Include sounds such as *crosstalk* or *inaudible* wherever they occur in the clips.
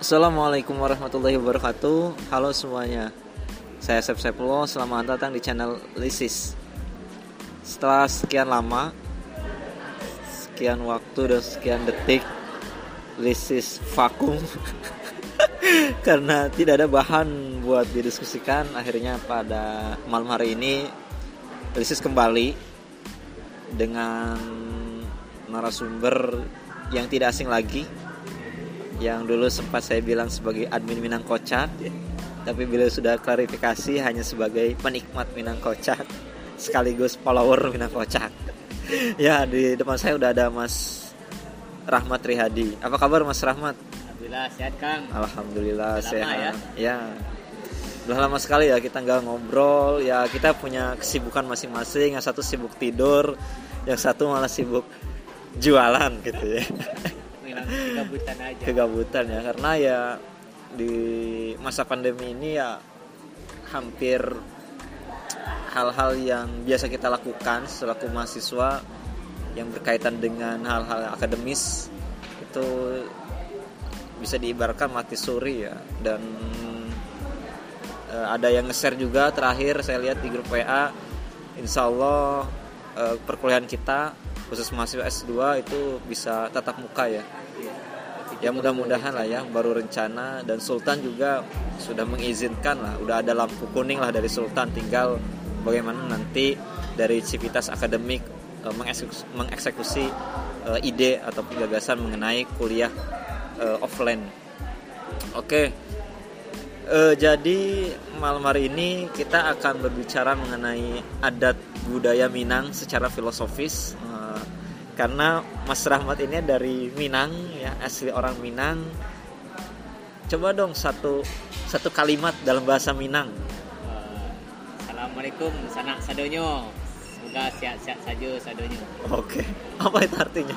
Assalamualaikum warahmatullahi wabarakatuh. Halo semuanya. Saya Sep Seplo Selamat datang di channel Lisis. Setelah sekian lama Sekian waktu dan sekian detik Lisis vakum. *laughs* Karena tidak ada bahan buat didiskusikan Akhirnya pada malam hari ini Lisis kembali Dengan narasumber yang tidak asing lagi yang dulu sempat saya bilang sebagai admin Minang Kocak tapi beliau sudah klarifikasi hanya sebagai penikmat Minang Kocak *laughs* sekaligus follower Minang Kocak *laughs* ya di depan saya udah ada Mas Rahmat Rihadi. Apa kabar Mas Rahmat? Alhamdulillah sehat Kang. Alhamdulillah Lama sehat. ya? ya. Udah lama sekali ya kita nggak ngobrol. Ya kita punya kesibukan masing-masing. Yang satu sibuk tidur yang satu malah sibuk jualan gitu ya *laughs* kegabutan aja. Kegabutan ya karena ya di masa pandemi ini ya hampir hal-hal yang biasa kita lakukan selaku mahasiswa yang berkaitan dengan hal-hal akademis itu bisa diibaratkan mati suri ya. Dan eh, ada yang nge-share juga terakhir saya lihat di grup WA Insya Allah eh, perkuliahan kita khusus mahasiswa S2 itu bisa tatap muka ya ya mudah-mudahan lah ya baru rencana. Dan Sultan juga sudah mengizinkan lah udah ada lampu kuning lah dari Sultan. Tinggal bagaimana nanti dari civitas akademik eh, mengeksekusi, eh, ide ataupun gagasan mengenai kuliah eh, offline. Oke. Jadi malam hari ini kita akan berbicara mengenai adat budaya Minang secara filosofis karena Mas Rahmat ini dari Minang ya asli orang Minang. Coba dong satu satu kalimat dalam bahasa Minang. Eh, Assalamualaikum sanak sadonyo. Semoga sehat-sehat saja sadonyo. Oke apa itu artinya.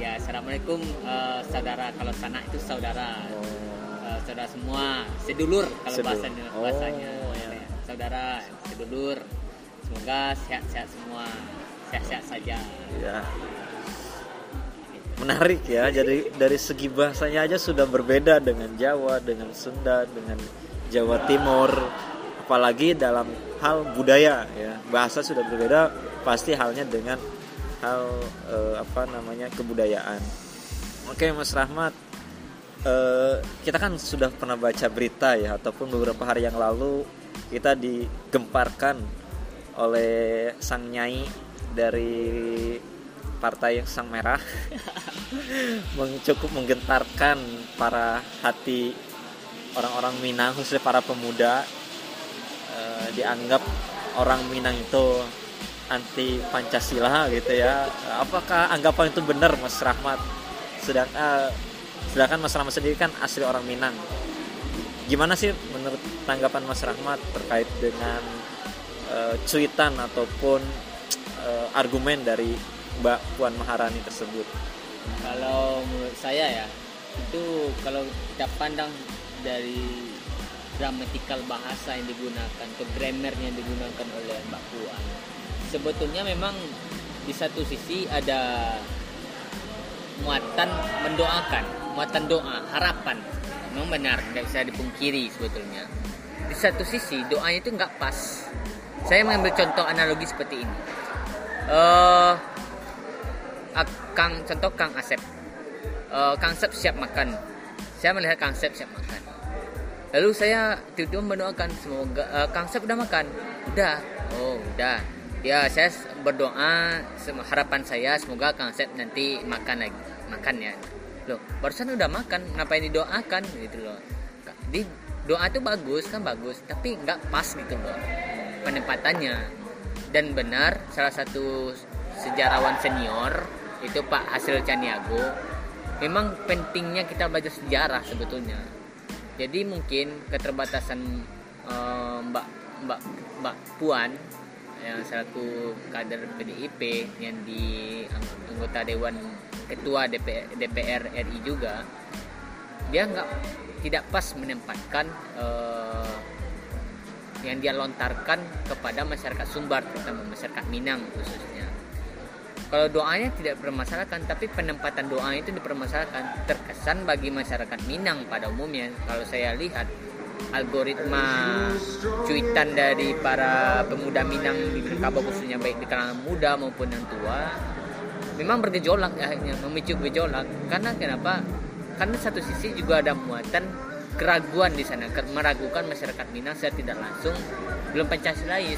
Ya Assalamualaikum eh, saudara. Kalau sanak itu saudara. Eh, Saudara semua Sedulur kalau Sedulur. bahasanya, Oh, bahasanya ya. Saudara Sedulur. Semoga sehat-sehat semua Sehat-sehat saja. Ya. Menarik ya jadi dari segi bahasanya aja sudah berbeda dengan Jawa dengan Sunda dengan Jawa Timur. Apalagi dalam hal budaya ya. Bahasa sudah berbeda pasti halnya dengan hal eh, apa namanya kebudayaan. Oke Mas Rahmat. Eh, kita kan sudah pernah baca berita ya ataupun beberapa hari yang lalu kita digemparkan oleh sang nyai dari partai yang sang merah *laughs* cukup menggentarkan para hati orang-orang Minang khususnya para pemuda Eh, dianggap orang Minang itu anti Pancasila gitu ya. Apakah anggapan itu benar Mas Rahmat? Sedang eh, sedangkan Mas Rahmat sendiri kan asli orang Minang. Gimana sih menurut tanggapan Mas Rahmat terkait dengan eh, cuitan ataupun eh, argumen dari Mbak Puan Maharani tersebut? Kalau menurut saya ya itu kalau kita pandang dari gramatikal bahasa yang digunakan atau grammar yang digunakan oleh Mbak Puan sebetulnya memang di satu sisi ada muatan mendoakan muatan doa harapan. Memang benar tidak bisa dipungkiri sebetulnya. Di satu sisi doanya itu nggak pas. Saya mengambil contoh analogi seperti ini Ah, Kang contoh Kang Asep. Eh, Kang Asep siap makan. Saya melihat Kang Asep siap makan. Lalu saya tiba-tiba mendoakan semoga eh, Kang Asep udah makan. Udah. Oh, udah. Ya, saya berdoa harapan saya semoga Kang Asep nanti makan lagi. Makan ya. Loh, barusan udah makan, ngapain didoakan gitu loh. Di doa itu bagus kan bagus, tapi nggak pas gitu loh penempatannya. Dan benar salah satu sejarawan senior itu Pak Hasil Caniago memang pentingnya kita belajar sejarah sebetulnya. Jadi mungkin keterbatasan eh, Mbak Mbak Mbak Puan yang selaku kader PDIP yang di ang- anggota Dewan Ketua DPR, DPR RI juga dia nggak tidak pas menempatkan eh, yang dia lontarkan kepada masyarakat Sumbar terutama masyarakat Minang khususnya. Kalau doanya tidak dipermasalahkan tapi penempatan doa itu dipermasalahkan terkesan bagi masyarakat Minang pada umumnya. Kalau saya lihat algoritma cuitan dari para pemuda Minang di Minangkabau khususnya baik di kalangan muda maupun yang tua memang bergejolak akhirnya memicu gejolak. Karena kenapa? Karena satu sisi juga ada muatan keraguan di sana meragukan masyarakat Minang secara tidak langsung belum Pancasilais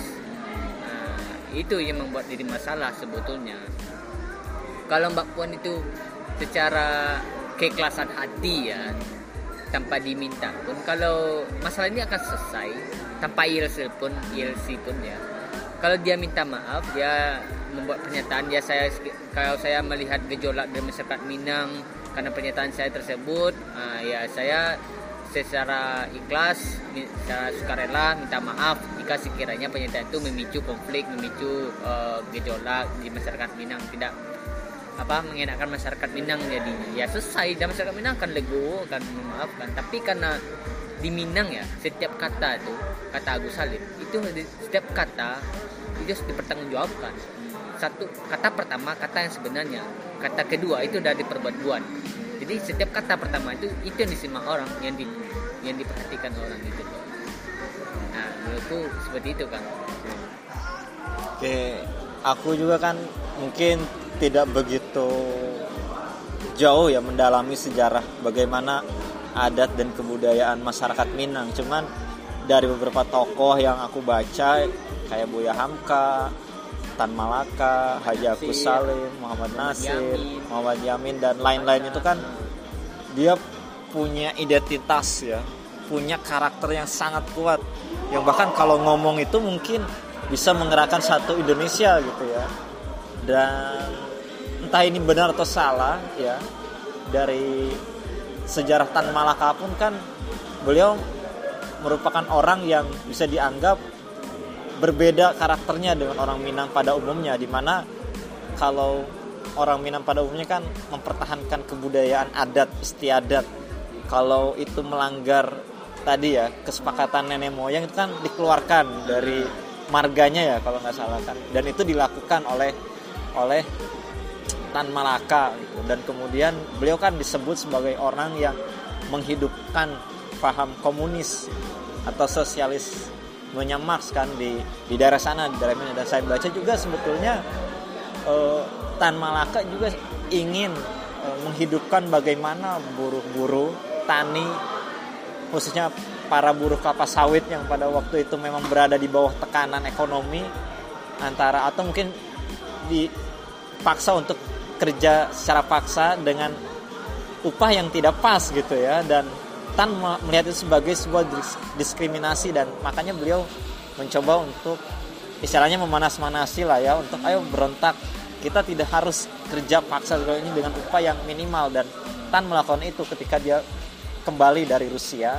nah, itu yang membuat jadi masalah sebetulnya. Kalau Mbak Puan itu secara keikhlasan hati ya tanpa diminta pun kalau masalah ini akan selesai tanpa ILC pun ILC pun ya. Kalau dia minta maaf dia membuat pernyataan dia saya kalau saya melihat gejolak di masyarakat Minang karena pernyataan saya tersebut uh, ya saya secara ikhlas secara sukarela minta maaf jika sekiranya pernyataan itu memicu konflik memicu uh, gejolak di masyarakat Minang. Tidak apa mengenakan masyarakat Minang jadi ya selesai. Dan masyarakat Minang akan legowo akan memaafkan. Tapi karena di Minang ya setiap kata itu kata Agus Salim itu setiap kata itu harus dipertanggungjawabkan. Satu kata pertama kata yang sebenarnya. Kata kedua itu udah diperbuat jadi setiap kata pertama itu itu yang disimak orang yang di yang diperhatikan orang itu nah menurutku seperti itu kan oke aku juga kan mungkin tidak begitu jauh ya mendalami sejarah bagaimana adat dan kebudayaan masyarakat Minang. Cuman dari beberapa tokoh yang aku baca kayak Buya Hamka, Tan Malaka, Haji Agus Salim, Muhammad Nasir, Muhammad Yamin dan lain-lain itu kan dia punya identitas ya, punya karakter yang sangat kuat. Yang bahkan kalau ngomong itu mungkin bisa menggerakkan satu Indonesia gitu ya. Dan entah ini benar atau salah ya dari sejarah Tan Malaka pun kan beliau merupakan orang yang bisa dianggap berbeda karakternya dengan orang Minang pada umumnya di mana kalau orang Minang pada umumnya kan mempertahankan kebudayaan adat istiadat kalau itu melanggar tadi ya kesepakatan nenek moyang itu kan dikeluarkan dari marganya ya kalau nggak salah kan dan itu dilakukan oleh oleh Tan Malaka gitu. dan kemudian beliau kan disebut sebagai orang yang menghidupkan paham komunis atau sosialis Marx kan di di daerah sana di daerah ini dan saya baca juga sebetulnya eh, Tan Malaka juga ingin eh, menghidupkan bagaimana buruh-buruh tani khususnya para buruh kelapa sawit yang pada waktu itu memang berada di bawah tekanan ekonomi antara atau mungkin dipaksa untuk kerja secara paksa dengan upah yang tidak pas gitu ya. Dan Tan melihat itu sebagai sebuah diskriminasi dan makanya beliau mencoba untuk istilahnya memanas-manasi lah ya untuk ayo berontak. Kita tidak harus kerja paksa ini dengan upah yang minimal dan Tan melakukan itu ketika dia kembali dari Rusia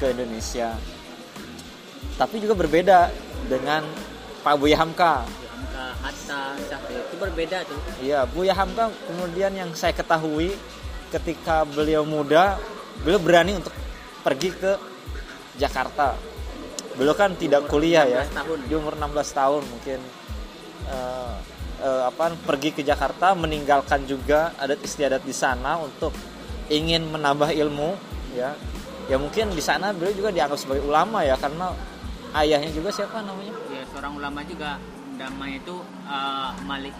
ke Indonesia. Tapi juga berbeda dengan Pak Buya Hamka. Hatta Syahrir itu berbeda tuh. Iya Buya Hamka kemudian yang saya ketahui ketika beliau muda beliau berani untuk pergi ke Jakarta. Beliau kan tidak kuliah ya. tahun. di umur 16 tahun mungkin uh, uh, apa pergi ke Jakarta meninggalkan juga adat istiadat di sana untuk ingin menambah ilmu ya. Ya mungkin di sana beliau juga dianggap sebagai ulama ya karena ayahnya juga siapa namanya? Ya seorang ulama juga. Namanya itu uh, Malik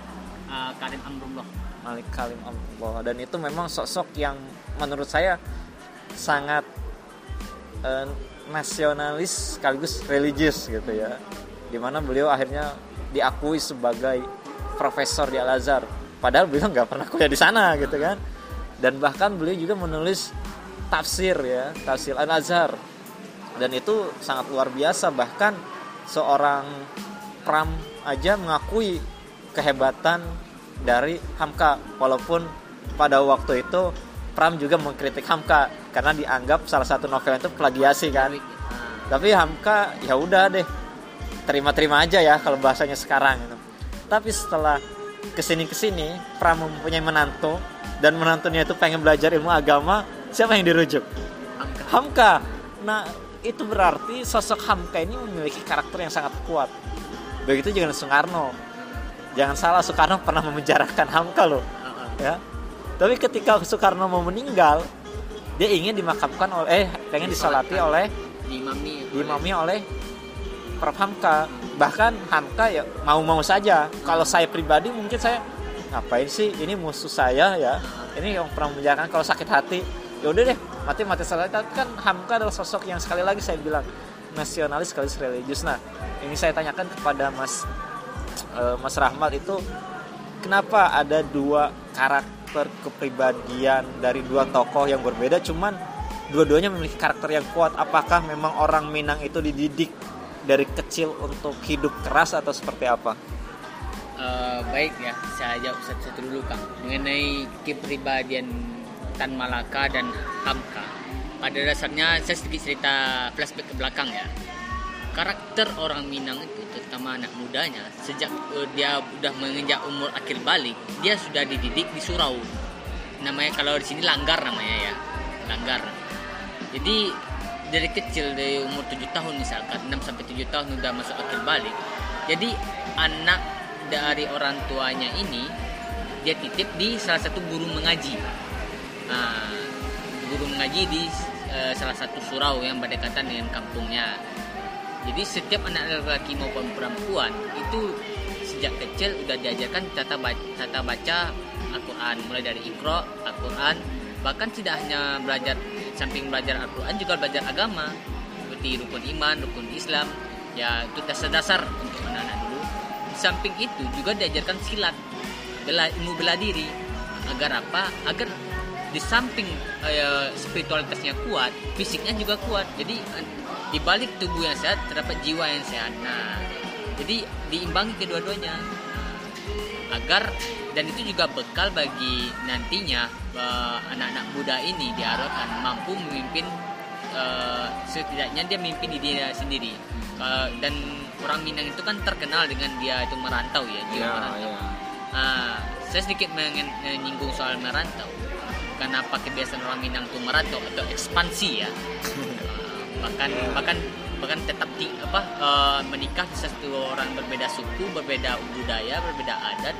uh, Karim Amrullah. Malik Karim Amrullah. Dan itu memang sosok yang menurut saya sangat uh, nasionalis sekaligus religius gitu ya. Di mana beliau akhirnya diakui sebagai profesor di Al Azhar padahal beliau nggak pernah kuliah di sana gitu kan. Dan bahkan beliau juga menulis tafsir ya tafsir Al Azhar dan itu sangat luar biasa. Bahkan seorang Pram aja mengakui kehebatan dari Hamka. Walaupun pada waktu itu Pram juga mengkritik Hamka karena dianggap salah satu novel itu plagiasi kan? Tapi Hamka ya udah deh. Terima-terima aja ya kalau bahasanya sekarang gitu. tapi setelah ke sini ke sini Pram mempunyai menantu dan menantunya itu pengen belajar ilmu agama siapa yang dirujuk? Hamka, Hamka. nah itu berarti sosok Hamka ini memiliki karakter yang sangat kuat. Begitu juga Soekarno. Jangan salah Soekarno pernah memenjarakan Hamka loh. Ya tapi ketika Soekarno mau meninggal dia ingin dimakamkan oleh eh pengen disolati oleh diimami diimami oleh Prof. Hamka. Bahkan Hamka ya mau-mau saja. Kalau saya pribadi mungkin saya ngapain sih? Ini musuh saya ya. Ini yang pernah menjalankan kalau sakit hati. Ya udah deh mati mati salah tapi kan Hamka adalah sosok yang sekali lagi saya bilang nasionalis sekaligus religius. Nah ini saya tanyakan kepada Mas eh, Mas Rahmat itu kenapa ada dua karakter kepribadian dari dua tokoh yang berbeda cuman dua-duanya memiliki karakter yang kuat. Apakah memang orang Minang itu dididik dari kecil untuk hidup keras atau seperti apa? Eh, baik ya saya jawab satu-satu dulu kang. Mengenai kepribadian Tan Malaka dan Hamka pada dasarnya saya sedikit cerita flashback ke belakang ya karakter orang Minang itu terutama anak mudanya sejak eh, dia udah menginjak umur akhir balik dia sudah dididik di surau. Namanya kalau di sini langgar namanya ya langgar. Jadi dari kecil dari umur 7 tahun misalkan 6 sampai 7 tahun udah masuk akhir balik jadi anak dari orang tuanya ini dia titip di salah satu guru mengaji. Nah, guru mengaji di eh, salah satu surau yang berdekatan dengan kampungnya jadi setiap anak laki-laki maupun perempuan itu sejak kecil udah diajarkan tata baca, tata baca Al-Quran. Mulai dari Iqra, Al-Quran. Bahkan tidak hanya belajar samping belajar Al-Quran juga belajar agama. Seperti rukun iman, rukun Islam. Ya itu dasar-dasar untuk anak-anak dulu. Samping itu juga diajarkan silat. Bela, ilmu bela diri. Agar apa? Agar di samping eh, spiritualitasnya kuat fisiknya juga kuat. Jadi di balik tubuh yang sehat terdapat jiwa yang sehat. Nah jadi diimbangi kedua-duanya. Nah, agar dan itu juga bekal bagi nantinya eh, anak-anak muda ini diharapkan mampu memimpin eh, setidaknya dia memimpin di dia sendiri. Eh, dan orang Minang itu kan terkenal dengan dia itu merantau ya jiwa Ya, merantau. Ya. Nah, saya sedikit menyinggung soal merantau. Kenapa kebiasaan orang Minang itu merantau atau ekspansi ya *laughs* bahkan bahkan bahkan tetap di, apa eh, menikah di satu orang berbeda suku berbeda budaya berbeda adat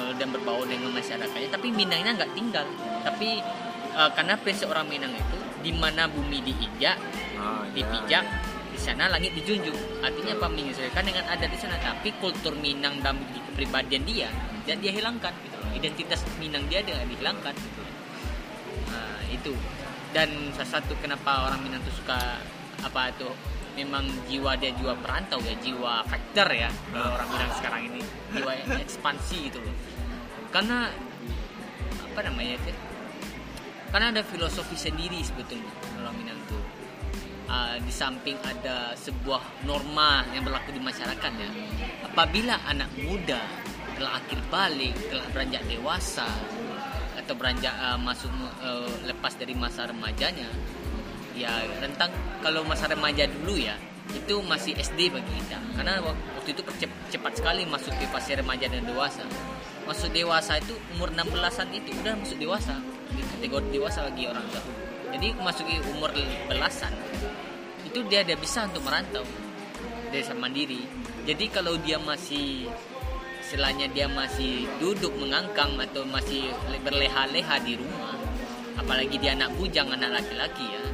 eh, dan berbaur dengan masyarakatnya tapi Minangnya nggak tinggal. Tapi eh, karena prinsip orang Minang itu di mana bumi diinjak ya. dipijak di sana langit dijunjung. Artinya apa? Menyesuaikan dengan adat di sana. Tapi kultur Minang dan kepribadian dia dan dia hilangkan gitu loh. identitas Minang dia dia dihilangkan gitu nah itu. Dan salah satu kenapa orang Minang tuh suka apa itu memang jiwa dia jiwa perantau ya jiwa fighter ya kalau orang Minang sekarang ini jiwa ekspansi gitu loh. Karena apa namanya itu karena ada filosofi sendiri sebetulnya orang Minang tuh Uh, di samping ada sebuah norma yang berlaku di masyarakat ya apabila anak muda telah akhir balik telah beranjak dewasa atau beranjak uh, masuk uh, lepas dari masa remajanya ya rentang kalau masa remaja dulu ya itu masih SD bagi kita. Karena wak- waktu itu cep- cepat sekali masuk ke fase remaja dan dewasa. Masuk dewasa itu umur 16-an itu udah masuk dewasa. Di kategori dewasa bagi orang tua. Jadi masuki umur belasan itu dia dia bisa untuk merantau desa mandiri. Jadi kalau dia masih istilahnya dia masih duduk mengangkang atau masih berleha-leha di rumah apalagi dia anak bujang anak laki-laki ya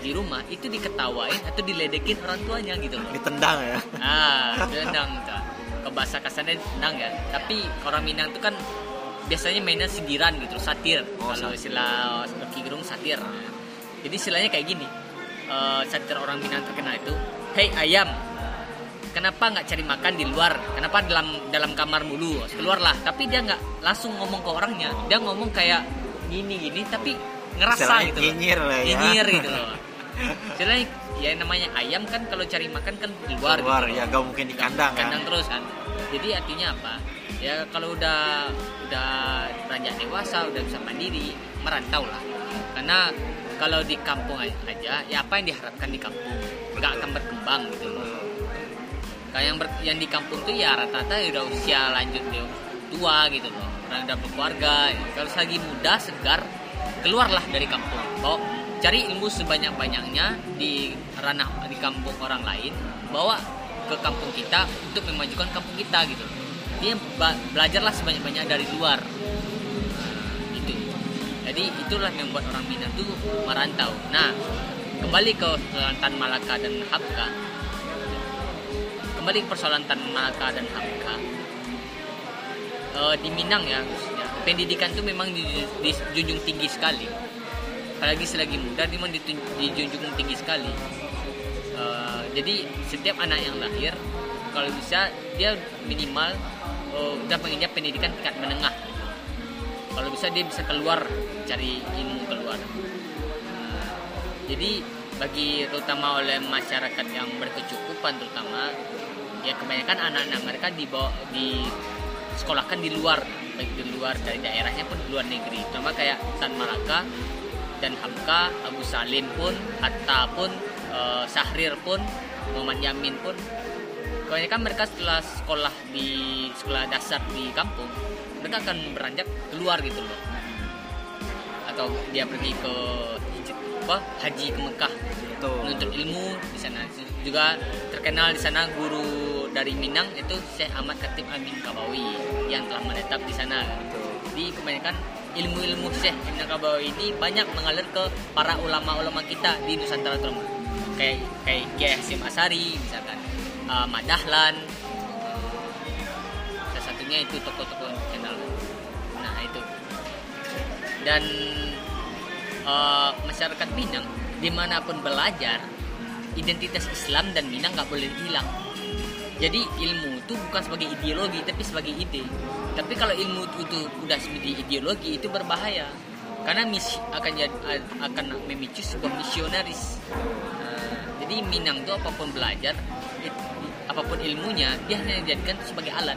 di rumah itu diketawain atau diledekin orang tuanya gitu. Loh ditendang ya? Ah *laughs* tendang tuh ke bahasa kasarnya tendang ya. Tapi orang Minang itu kan biasanya mainnya sindiran gitu satir. Oh, kalau istilah Rocky Gerung satir. Jadi istilahnya kayak gini Eh, satir orang Minang terkenal itu hei ayam kenapa nggak cari makan di luar? Kenapa dalam dalam kamar mulu? Keluarlah. Tapi dia nggak langsung ngomong ke orangnya. Dia ngomong kayak gini gini tapi ngerasa Istilahnya gitu nyinyir lah ya. nyinyir gitu *laughs* loh Istilahnya ya namanya ayam kan kalau cari makan kan di luar, keluar gitu. ya gak mungkin di kandang kan? kandang terus kan. Jadi artinya apa? Ya kalau udah udah beranjak dewasa udah bisa mandiri merantau lah. Karena kalau di kampung aja ya apa yang diharapkan di kampung? Nggak akan berkembang gitu loh. Kayak yang ber- yang di kampung tuh ya rata-rata ya udah usia lanjut dia tua gitu loh. Orang udah berkeluarga kalau lagi muda segar keluarlah dari kampung. Bawa cari ilmu sebanyak-banyaknya di ranah di kampung orang lain bawa ke kampung kita untuk memajukan kampung kita gitu. Ba- belajarlah sebanyak-banyak dari luar. Nah, itu. Jadi itulah yang membuat orang Minang tuh merantau. Nah kembali ke Tan Malaka dan Habka. Kembali ke persoalan Tan Malaka dan Habka. Eh, di Minang ya khususnya. Pendidikan tuh memang di- dijunjung tinggi sekali apalagi selagi muda dia dijunjung tinggi sekali. Eh, jadi setiap anak yang lahir kalau bisa dia minimal eh, udah menginjak pendidikan tingkat menengah. Kalau bisa dia bisa keluar cari ilmu keluar. Jadi bagi terutama oleh masyarakat yang berkecukupan terutama ya kebanyakan anak-anak mereka dibawa di sekolahkan di luar. Baik di luar dari daerahnya pun di luar negeri. Terutama kayak Tan Malaka dan Hamka Abu Salim pun Hatta pun eh, Sahrir pun Muhammad Yamin pun. Kebanyakan mereka setelah sekolah di sekolah dasar di kampung mereka akan beranjak keluar gitu loh. Atau dia pergi ke apa haji ke Mekah. Menuntut ilmu di sana. Juga terkenal di sana guru dari Minang itu Syekh Ahmad Khatib Amin Kabawi yang telah menetap di sana jadi kebanyakan ilmu-ilmu Syekh Amin Kabawi ini banyak mengalir ke para ulama-ulama kita di Nusantara terutama kayak kayak Kiai Hasim Asari misalkan. Uh, Ahmad Dahlan. Salah satunya itu tokoh-tokoh terkenal nah itu. Dan uh, masyarakat Minang di mana pun belajar identitas Islam dan Minang nggak boleh hilang jadi ilmu itu bukan sebagai ideologi tapi sebagai ide. Tapi kalau ilmu itu, udah sebagai ideologi itu berbahaya. Karena misi akan akan memicu sebuah misionaris. Nah, jadi Minang tuh apa pun belajar it- apa pun ilmunya dia hanya dijadikan sebagai alat.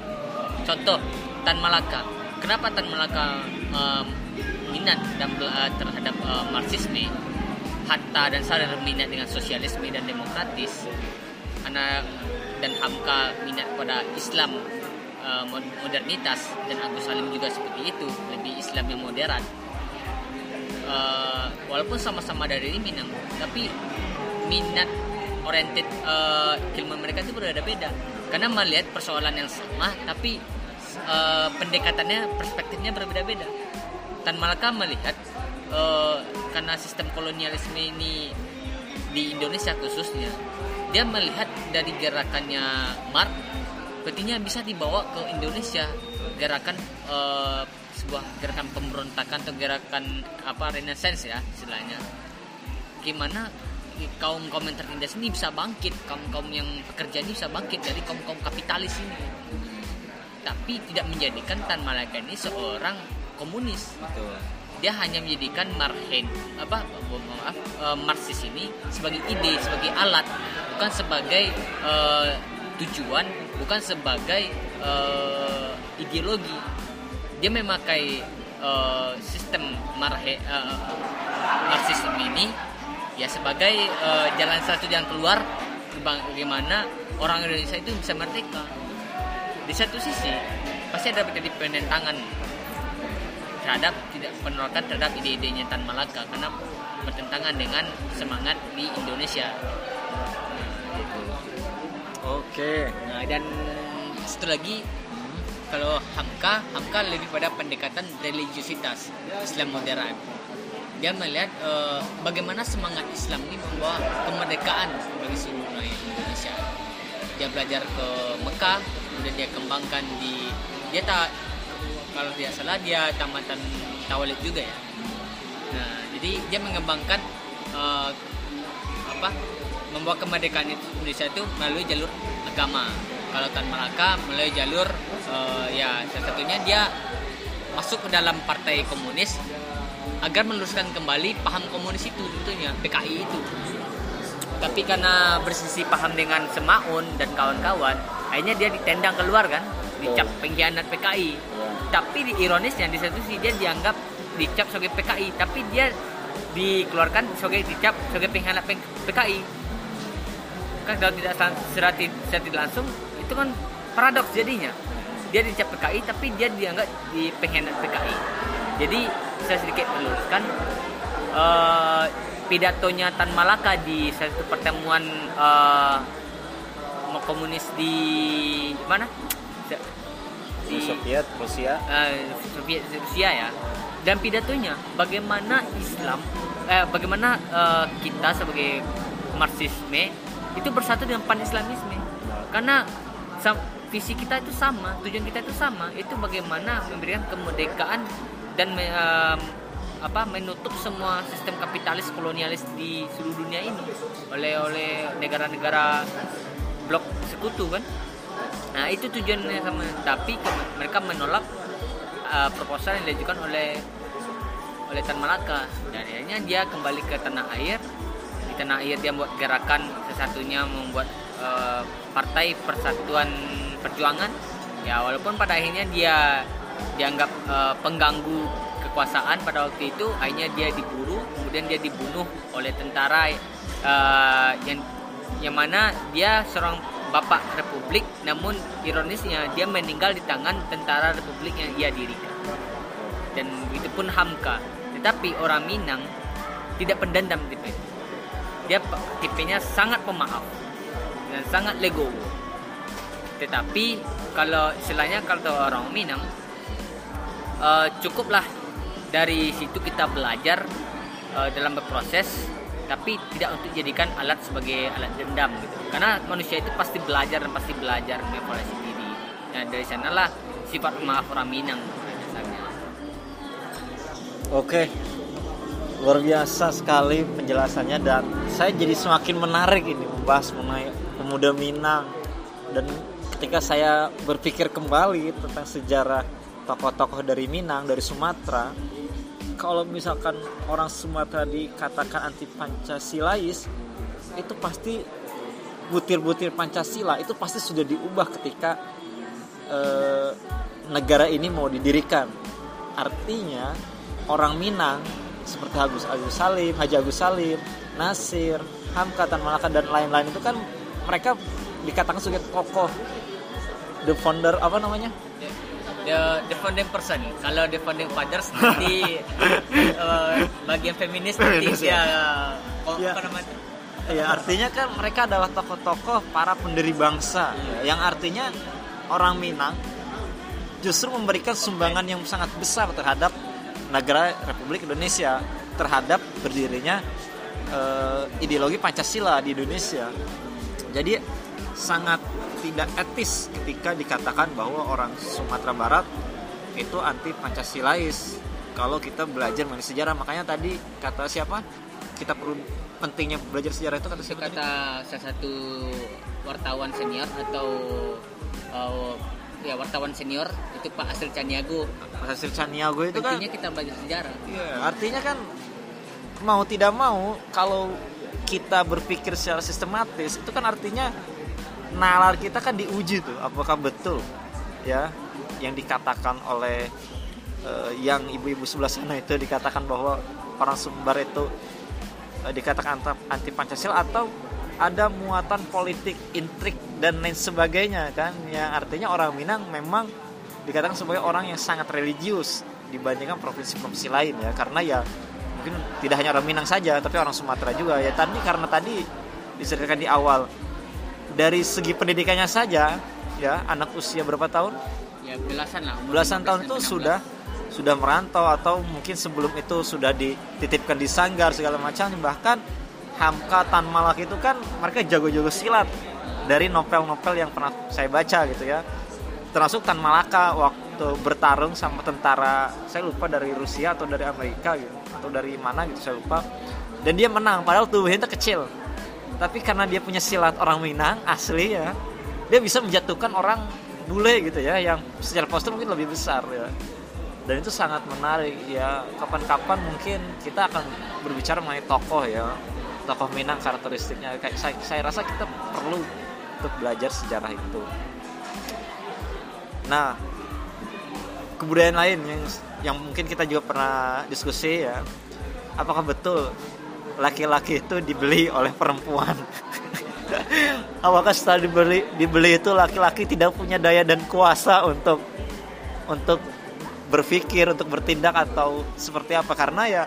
Contoh Tan Malaka. Kenapa Tan Malaka em, minat dan bela- terhadap eh, Marxisme? Hatta dan Sarir minat dengan sosialisme dan demokratis. Anak dan Hamka minat pada Islam eh, mod- modernitas dan Agus Salim juga seperti itu lebih Islam yang moderat Eh, walaupun sama-sama dari Minang tapi minat oriented eh, ilmu mereka itu berbeda-beda. Karena melihat persoalan yang sama tapi eh, pendekatannya perspektifnya berbeda-beda. Tan Malaka melihat eh, karena sistem kolonialisme ini di Indonesia khususnya dia melihat dari gerakannya Mark sepertinya bisa dibawa ke Indonesia. Gerakan eh, sebuah gerakan pemberontakan atau gerakan apa renaissance ya istilahnya. Gimana kaum kaum yang ini bisa bangkit kaum kaum yang pekerja ini bisa bangkit dari kaum kaum kapitalis ini. Tapi tidak menjadikan Tan Malaka ini seorang komunis Betul. Dia hanya menjadikan Marhen apa mohon maaf eh, Marxis ini sebagai ide sebagai alat bukan sebagai eh, tujuan bukan sebagai eh, ideologi. Dia memakai eh, sistem Marhe Marxisme ini ya sebagai eh, jalan satu jalan keluar bagaimana orang Indonesia itu bisa merdeka. Di satu sisi pasti ada penentangan terhadap tidak penolakan terhadap ide-idenya Tan Malaka karena bertentangan dengan semangat di Indonesia. Oke. Nah, dan satu lagi kalau Hamka, Hamka lebih pada pendekatan religiusitas Islam modern. Dia melihat eh, bagaimana semangat Islam ini membawa kemerdekaan bagi seluruh rakyat Indonesia. Dia belajar ke Mekah, kemudian dia kembangkan di dia tak kalau tidak salah dia tamatan tawalid juga ya. Nah, jadi dia mengembangkan eh, apa membawa kemerdekaan itu Indonesia itu melalui jalur agama. Kalau Tan Malaka melalui jalur eh, ya salah satunya dia masuk ke dalam partai komunis agar meluruskan kembali paham komunis itu tentunya PKI itu. Tapi karena bersisi paham dengan Semaun dan kawan-kawan, akhirnya dia ditendang keluar kan, dicap pengkhianat PKI. Tapi di ironisnya di satu sisi dia dianggap dicap sebagai PKI, tapi dia dikeluarkan sebagai dicap sebagai pengkhianat PKI. Kan kalau tidak san- secara ti- secara tidak langsung itu kan paradoks jadinya. Dia dicap PKI tapi dia dianggap di pengkhianat PKI. Jadi saya sedikit meluruskan eh, pidatonya Tan Malaka di satu pertemuan eh, komunis di mana? Soviet Rusia. Eh, Soviet Rusia ya. Dan pidatonya bagaimana Islam eh, bagaimana eh, kita sebagai Marxisme itu bersatu dengan pan Islamisme karena visi kita itu sama tujuan kita itu sama. Itu bagaimana memberikan kemerdekaan dan em, apa menutup semua sistem kapitalis kolonialis di seluruh dunia ini. Oleh oleh negara-negara blok sekutu kan nah itu tujuannya sama. Tapi mereka menolak uh, proposal yang diajukan oleh oleh Tan Malaka. Dan akhirnya dia kembali ke tanah air. Di tanah air dia membuat gerakan sesatunya membuat uh, partai persatuan perjuangan. Ya walaupun pada akhirnya dia dianggap uh, pengganggu kekuasaan pada waktu itu akhirnya dia diburu kemudian dia dibunuh oleh tentara uh, yang yang mana dia seorang bapak republik namun ironisnya dia meninggal di tangan tentara republik yang ia dirikan dan itu pun Hamka. Tetapi orang Minang tidak pendendam tipe dia pe- tipenya sangat pemaaf dan sangat legowo. Tetapi kalau istilahnya kalau orang Minang eh, cukuplah dari situ kita belajar eh, dalam berproses tapi tidak untuk jadikan alat sebagai alat dendam gitu. Karena manusia itu pasti belajar dan pasti belajar mengevaluasi diri. Nah dari sanalah sifat maaf orang Minang dasarnya Oke, luar biasa sekali penjelasannya dan saya jadi semakin menarik ini membahas mengenai pemuda Minang. Dan ketika saya berpikir kembali tentang sejarah tokoh-tokoh dari Minang dari Sumatera, kalau misalkan orang Sumatera dikatakan anti Pancasilais, itu pasti butir-butir Pancasila itu pasti sudah diubah ketika eh, negara ini mau didirikan. Artinya orang Minang seperti Agus Agus Salim, Haji Agus Salim, Nasir, Hamka, Tan Malaka dan lain-lain itu kan mereka dikatakan sebagai tokoh the founder apa namanya? The the founding person. Kalau the founding fathers *laughs* nanti eh, bagian feminis nanti dia oh, Ya. apa namanya? Ya artinya kan mereka adalah tokoh-tokoh para pendiri bangsa. Yang artinya orang Minang justru memberikan sumbangan yang sangat besar terhadap negara Republik Indonesia terhadap berdirinya eh, ideologi Pancasila di Indonesia. Jadi sangat tidak etis ketika dikatakan bahwa orang Sumatera Barat itu anti Pancasilais. Kalau kita belajar mengenai sejarah, makanya tadi kata siapa? Kita perlu pentingnya belajar sejarah itu kata siapa? tadi? kata salah satu wartawan senior atau eh, ya wartawan senior itu Pak Asri Caniago Hasil Caniago itu kan intinya kita belajar sejarah Iya, artinya kan mau tidak mau kalau kita berpikir secara sistematis itu kan artinya nalar kita kan diuji tuh apakah betul ya yang dikatakan oleh eh, yang ibu-ibu sebelah sana itu dikatakan bahwa orang Sumbar itu eh, dikatakan anti Pancasila atau ada muatan politik intrik dan lain sebagainya kan? Yang artinya orang Minang memang dikatakan sebagai orang yang sangat religius dibandingkan provinsi-provinsi lain ya. Karena ya mungkin tidak hanya orang Minang saja tapi orang Sumatera juga. Ya tadi karena tadi diceritakan di awal dari segi pendidikannya saja ya anak usia berapa tahun? Ya belasan lah belasan 15 tahun itu 16. sudah sudah merantau atau mungkin sebelum itu sudah dititipkan di sanggar segala macam. Bahkan Hamka Tan Malak itu kan mereka jago-jago silat dari novel-novel yang pernah saya baca gitu ya. Termasuk Tan Malaka waktu bertarung sama tentara saya lupa dari Rusia atau dari Amerika gitu atau dari mana gitu saya lupa. Dan dia menang padahal tubuhnya itu kecil tapi karena dia punya silat orang Minang asli ya dia bisa menjatuhkan orang bule gitu ya yang secara postur mungkin lebih besar ya. Dan itu sangat menarik ya kapan-kapan mungkin kita akan berbicara mengenai tokoh ya tokoh Minang karakteristiknya. Kayak saya, saya rasa kita perlu untuk belajar sejarah itu. Nah kebudayaan lain yang yang mungkin kita juga pernah diskusi ya apakah betul laki-laki itu dibeli oleh perempuan. Apakah setelah dibeli dibeli itu laki-laki tidak punya daya dan kuasa untuk untuk berpikir untuk bertindak atau seperti apa? Karena ya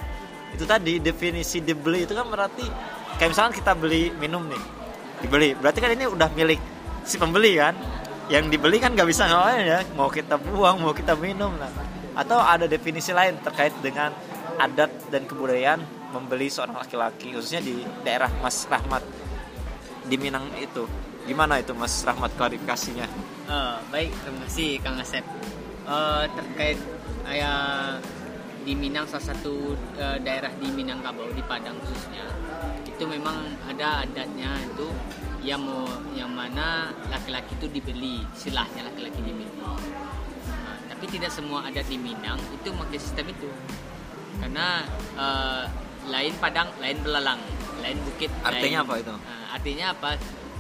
itu tadi definisi dibeli itu kan berarti kayak misalkan kita beli minum nih dibeli berarti kan ini udah milik si pembeli kan? Yang dibeli kan nggak bisa ngapain ya mau kita buang mau kita minum lah. Atau ada definisi lain terkait dengan adat dan kebudayaan membeli seorang laki-laki khususnya di daerah Mas Rahmat di Minang itu gimana itu Mas Rahmat klarifikasinya Eh, baik, terima kasih Kang Asep. Eh, terkait ayah di Minang salah satu eh, daerah di Minangkabau di Padang khususnya itu memang ada adatnya itu yang mau yang mana laki-laki itu dibeli silahnya laki-laki dibeli. Nah, tapi tidak semua adat di Minang itu memakai sistem itu karena eh, lain Padang, lain Belalang, lain Bukit. Artinya lain- apa itu? Nah, artinya apa?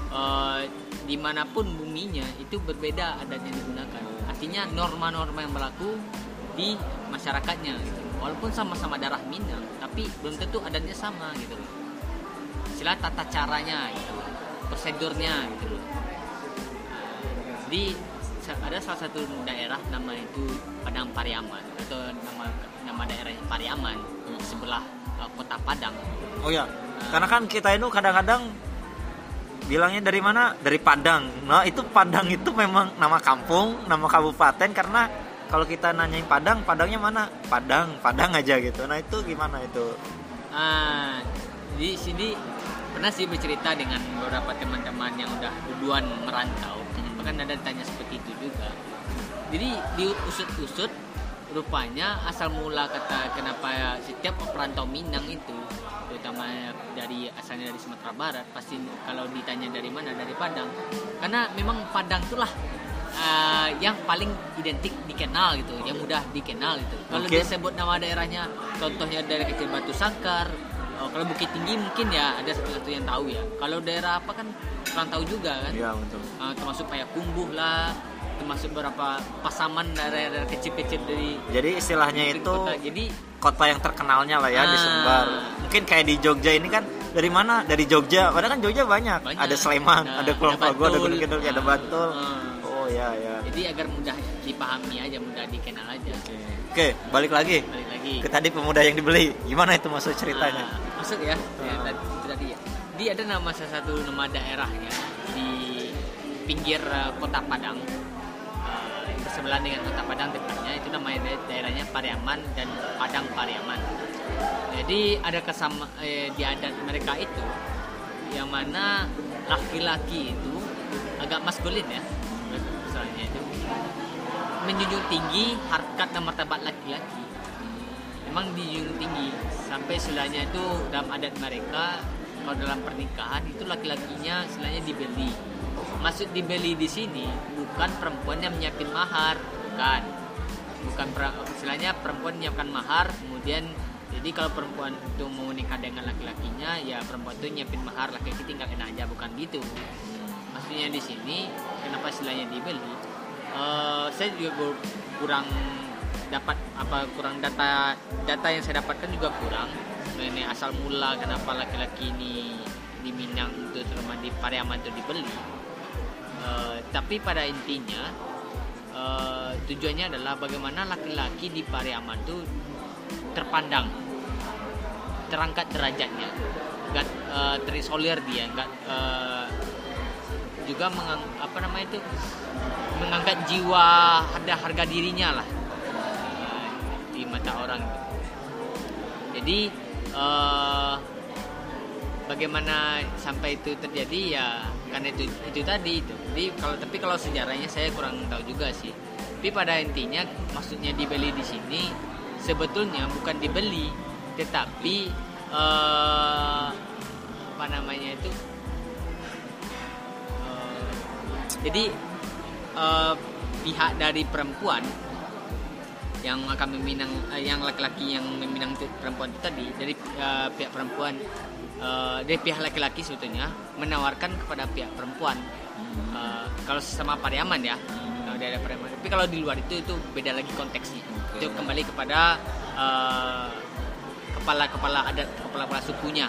Eh, di mana pun buminya itu berbeda adat yang digunakan. Artinya norma-norma yang berlaku di masyarakatnya gitu. Walaupun sama-sama darah Minang, tapi belum tentu adatnya sama gitu loh. Sila tata caranya gitu, prosedurnya gitu loh. Jadi sa- ada salah satu daerah nama itu Padang Pariaman atau nama nama daerahnya Pariaman di sebelah kota Padang. oh ya karena kan kita itu kadang-kadang bilangnya dari mana dari Padang nah itu Padang itu memang nama kampung nama kabupaten karena kalau kita nanyain Padang Padangnya mana Padang Padang aja gitu nah itu gimana itu Ah, di sini pernah sih bercerita dengan beberapa teman-teman yang udah duluan merantau. Bahkan ada tanya seperti itu juga. Jadi diusut-usut rupanya asal mula kata kenapa setiap perantau Minang itu terutama dari asalnya dari Sumatera Barat pasti kalau ditanya dari mana dari Padang. Karena memang Padang itulah ah, yang paling identik dikenal gitu yang mudah dikenal gitu. Kalau Oke. disebut nama daerahnya contohnya daerah kecil Batu Sangkar oh, kalau Bukit Tinggi mungkin ya ada satu yang tahu ya. Kalau daerah apa kan kurang tahu juga kan. Iya betul. Ah, termasuk Payakumbuh lah termasuk beberapa pasaman daerah-daerah kecil-kecil dari jadi istilahnya itu kota. Jadi kota yang terkenalnya lah ya di Ah. Sumbar. Mungkin kayak di Jogja ini kan dari mana? Dari Jogja. Padahal kan Jogja banyak, Banyak. ada Sleman Nah, ada Kulon ada Progo ada. Gunung Kidul ada Ah. Bantul. Ah. oh ya ya. Jadi agar mudah dipahami aja mudah dikenal aja. Oke. Balik lagi. Balik lagi. Ke tadi pemuda yang dibeli. Gimana itu maksud ceritanya? Ah, masuk ya, ya Ah. tadi, itu tadi ya. Jadi ada nama salah satu nama daerahnya di pinggir eh, kota Padang bersebelahan dengan kota Padang tepatnya itu namanya da- daerahnya Pariaman dan Padang Pariaman. Jadi ada kesama eh, di adat mereka itu yang mana laki-laki itu agak maskulin ya misalnya itu. Menjunjung tinggi harkat dan martabat laki-laki. Memang dijunjung tinggi. Sampai istilahnya itu dalam adat mereka kalau dalam pernikahan itu laki-lakinya istilahnya dibeli maksud dibeli di sini bukan perempuan yang menyiapkan mahar bukan. Bukan per- istilahnya perempuan menyiapkan mahar kemudian jadi kalau perempuan itu mau nikah dengan laki-lakinya ya perempuan itu nyiapin mahar laki-laki tinggal enak aja bukan gitu. Maksudnya di sini kenapa istilahnya dibeli? Eh, saya juga kurang dapat apa kurang data data yang saya dapatkan juga kurang. Mengenai asal mula kenapa laki-laki ini di Minang itu terutama di Pariaman itu dibeli Eh, tapi pada intinya eh, tujuannya adalah bagaimana laki-laki di Pariaman itu terpandang terangkat derajatnya. Nggak eh, terisolir dia nggak eh, juga mengang, apa namanya itu mengangkat jiwa ada harga dirinya lah di mata orang. Jadi eh, bagaimana sampai itu terjadi ya karena itu itu tadi itu. Jadi kalau tapi kalau sejarahnya saya kurang tahu juga sih. Tapi pada intinya maksudnya dibeli di sini sebetulnya bukan dibeli tetapi eh, apa namanya itu? Eh, jadi eh, pihak dari perempuan yang akan meminang eh, yang laki-laki yang meminang perempuan itu tadi dari eh, pihak perempuan eh, dari pihak laki-laki sebetulnya menawarkan kepada pihak perempuan. Eh, kalau sesama pariaman ya kalau dari pariaman. Tapi kalau di luar itu itu beda lagi konteksnya. Itu kembali kepada eh, kepala-kepala adat kepala-kepala sukunya.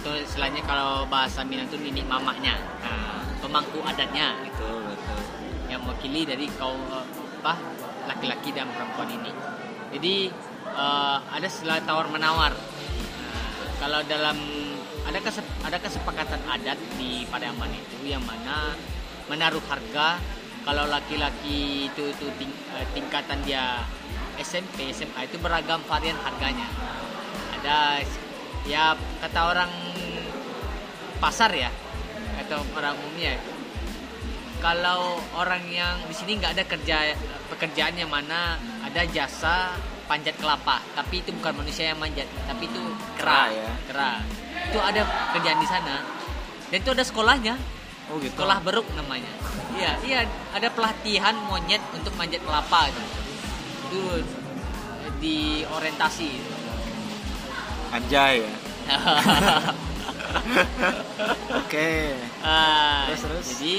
Itu istilahnya kalau bahasa Minang itu nini mamaknya nah, pemangku adatnya. Gitu betul. Yang mewakili dari kaum apa laki-laki dan perempuan ini. Jadi eh, ada istilah tawar menawar. Kalau dalam ada kesep- ada kesepakatan adat di Padaman itu yang mana menaruh harga. Kalau laki-laki itu itu ting- eh, tingkatan dia SMP SMA itu beragam varian harganya. Ada ya kata orang pasar ya atau orang umumnya kalau orang yang di sini nggak ada kerja pekerjaan yang mana ada jasa panjat kelapa. Tapi itu bukan manusia yang manjat tapi itu kera Kera ya. kera. Itu ada kerjaan di sana. Dan itu ada sekolahnya. Oh gitu. Sekolah beruk namanya. Iya iya ada pelatihan monyet untuk manjat kelapa gitu. itu di orientasi anjay ya. *laughs* Oke. Ah, Terus, terus? Jadi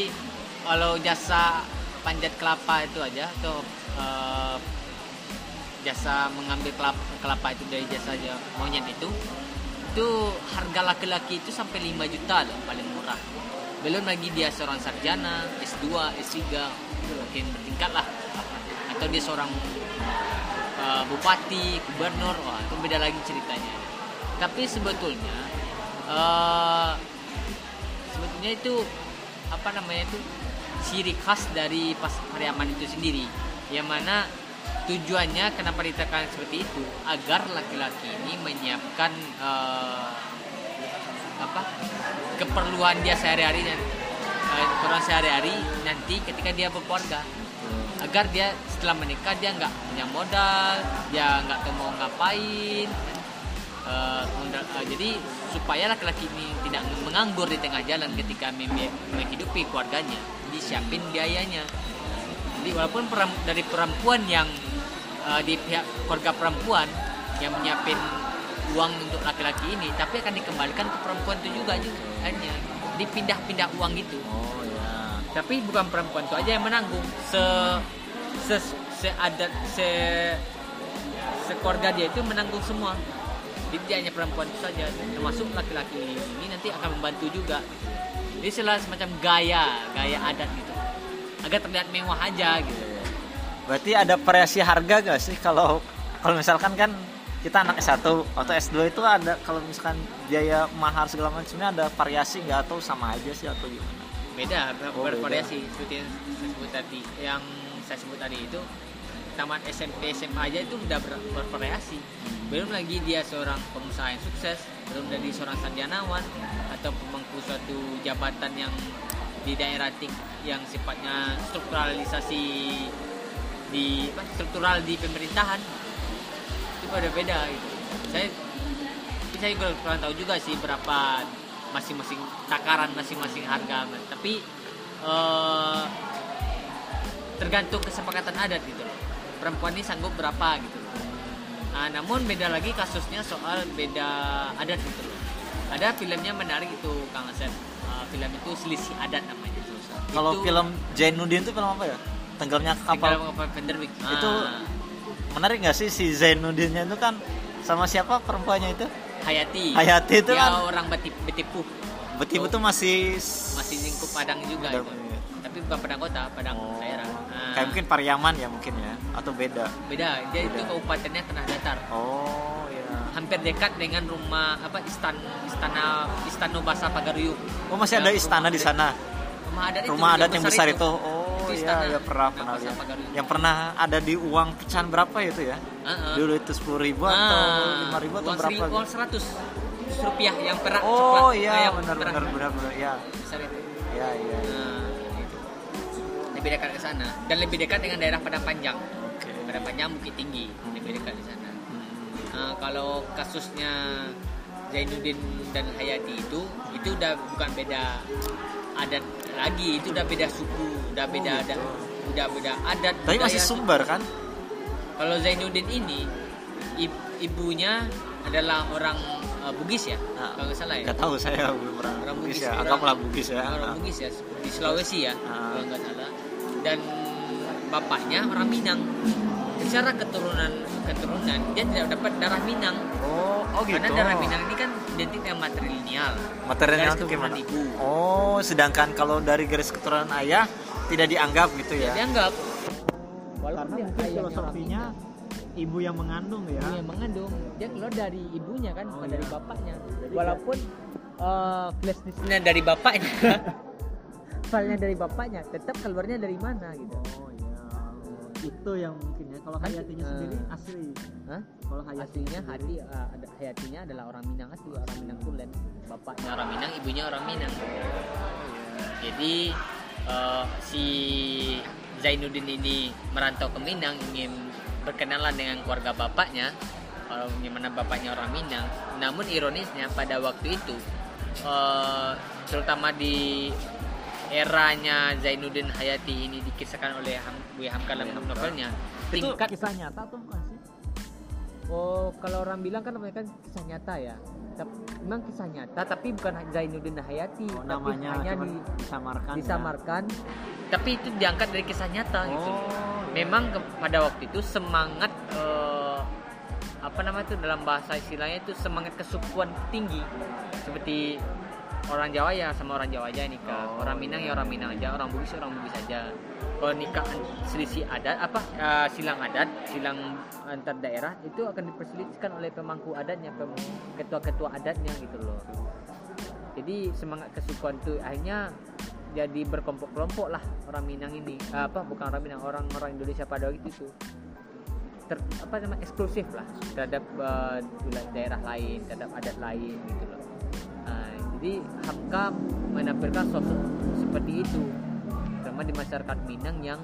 kalau jasa panjat kelapa itu aja atau eh, jasa mengambil kelapa, kelapa itu dari jasa monyet itu itu harga laki-laki itu sampai 5 juta loh paling murah. Belum lagi dia seorang sarjana, S2, S3, mungkin bertingkat lah. Atau dia seorang eh, bupati, gubernur, wah itu beda lagi ceritanya. Tapi sebetulnya eh, sebetulnya itu apa namanya itu ciri khas dari pas Pariaman itu sendiri yang mana tujuannya kenapa ditekan seperti itu? Agar laki-laki ini menyiapkan eh, apa keperluan dia sehari-hari dan eh, keperluan sehari-hari nanti ketika dia berkeluarga. Agar dia setelah menikah dia nggak punya modal dia nggak tahu mau ngapain modal- eh, jadi supaya laki-laki ini tidak menganggur di tengah jalan ketika menghidupi keluarganya disiapin biayanya jadi walaupun peram- dari perempuan yang eh, di pihak keluarga perempuan yang menyiapin uang untuk laki-laki ini tapi akan dikembalikan ke perempuan itu juga juga hanya dipindah-pindah uang gitu oh ya tapi bukan perempuan itu aja yang menanggung. Se se seadat se sekeluarga dia itu menanggung semua. Jadi hanya perempuan itu saja termasuk laki-laki ini nanti akan membantu juga. Jadi setelah semacam gaya gaya adat gitu agar terlihat mewah aja gitu. Berarti ada variasi harga gak sih kalau kalau misalkan kan kita anak S1 atau S2 itu ada kalau misalkan biaya mahar segala macamnya ada variasi nggak atau sama aja sih atau gimana? Beda ber- Oh, beda. bervariasi seperti yang saya sebut tadi. Yang saya sebut tadi itu taman SMP SMA aja itu udah ber- bervariasi. Belum lagi dia seorang pengusaha yang sukses belum lagi seorang sarjanawan atau pemangku suatu jabatan yang di daerah ting yang sifatnya strukturalisasi di apa, struktural di pemerintahan. Itu pada beda gitu. Saya saya kurang tahu juga sih berapa masing-masing takaran masing-masing harga tapi eh, tergantung kesepakatan adat gitu. Loh perempuan ini sanggup berapa gitu. Nah, namun beda lagi kasusnya soal beda adat gitu. Loh ada filmnya menarik itu Kang Asep Eh, film itu selisih adat namanya kalau Itu film Zainuddin itu film apa ya? Tenggelamnya Kapal. Kapal Kapal. Itu Ah, menarik nggak sih si Zainuddinnya itu kan sama siapa perempuannya itu? Hayati. Hayati itu dia kan? orang betip betipu. Betipu tuh masih masih lingkup Padang juga Udah, itu. iya. tapi bukan Padang kota Padang Oh. daerah. Nah, kayak mungkin Pariaman ya mungkin ya atau beda? Beda. Dia itu kabupatennya Tanah Datar. Oh hampir dekat dengan rumah apa istan istana istana Basa Pagaruyung. Oh masih ada Ya, istana di sana? Rumah adat itu rumah adat yang besar itu, oh Itu iya istana ya pernah Nah, pernah Basa lihat yang pernah ada di uang pecahan berapa itu ya? Heeh. dulu itu sepuluh ribu atau Ah, lima ribu atau uang berapa seri- uang gitu? seratus rupiah yang perak oh iya Eh, yang benar perak benar benar benar ya. Besar itu. Ya iya iya. Nah, itu. lebih dekat ke sana. Dan lebih dekat dengan daerah Padang Panjang. Oke. Padang Panjang Bukit Tinggi. Lebih dekat di sana Nah, kalau kasusnya Zainuddin dan Hayati itu itu udah bukan beda adat lagi itu udah beda suku udah beda Oh, gitu. udah beda adat tapi masih sumber kan? Kalau Zainuddin ini ib- ibunya adalah orang uh, Bugis ya? Nah, kalau nggak salah ya? nggak tahu saya belum pernah Orang Bugis Bugis, ya. orang- anggaplah Bugis ya. Orang Ah. Bugis ya di Sulawesi ya Ah. kalau nggak salah. Dan bapaknya orang Minang secara keturunan keturunan dia tidak dapat darah Minang. Oh oh gitu. karena darah Minang ini kan identik dengan matrilineal. Garis itu gimana? ibu. oh sedangkan kalau dari garis keturunan ayah tidak dianggap gitu ya? Dianggap. Karena mungkin filosofinya ibu yang mengandung ya. Ibu yang mengandung. Dia keluar dari ibunya kan Oh, bukan dari iya. bapaknya. Jadi walaupun uh, flash disknya dari bapaknya. *laughs* Asalnya dari bapaknya tetap keluarnya dari mana gitu. Oh iya itu yang mungkin ya. Kalau hayatinya eh, sendiri asli. Hah? kalau hayati aslinya hati ada hayatinya adalah orang Minang asli orang Minang Tulen bapaknya. Orang Minang ibunya orang Minang. Jadi eh, si Zainuddin ini merantau ke Minang ingin berkenalan dengan keluarga bapaknya kalau gimana bapaknya orang Minang. Namun ironisnya pada waktu itu eh, terutama di eranya Zainuddin Hayati ini dikisahkan oleh Ham, Buya Hamka dalam Hamka. novelnya itu tingkat kisah nyata tuh bukan sih Oh, kalau orang bilang kan namanya kan kisah nyata ya. Memang kisah nyata, tapi bukan Zainuddin Hayati, oh, tapi namanya hanya cuma di, disamarkan ya. disamarkan. Tapi itu diangkat dari kisah nyata gitu. oh Memang ke- pada waktu itu semangat eh, apa namanya itu dalam bahasa istilahnya itu semangat kesukuan tinggi seperti orang Jawa ya sama orang Jawa aja nikah, Oh, orang Minang ya iya. orang Minang aja, orang Bugis ya orang Bugis aja. Kalau nikah selisih adat apa eh, silang adat, silang antar daerah itu akan diperselisihkan oleh pemangku adatnya, ketua-ketua adatnya gitu loh. Jadi semangat kesukuan itu akhirnya jadi berkelompok-kelompok lah orang Minang ini Eh, apa bukan orang Minang orang-orang Indonesia pada waktu itu ter, apa namanya eksklusif lah terhadap wilayah daerah lain terhadap adat lain gitu loh Nah, jadi Hamka menampilkan sosok seperti itu. Terutama di masyarakat Minang yang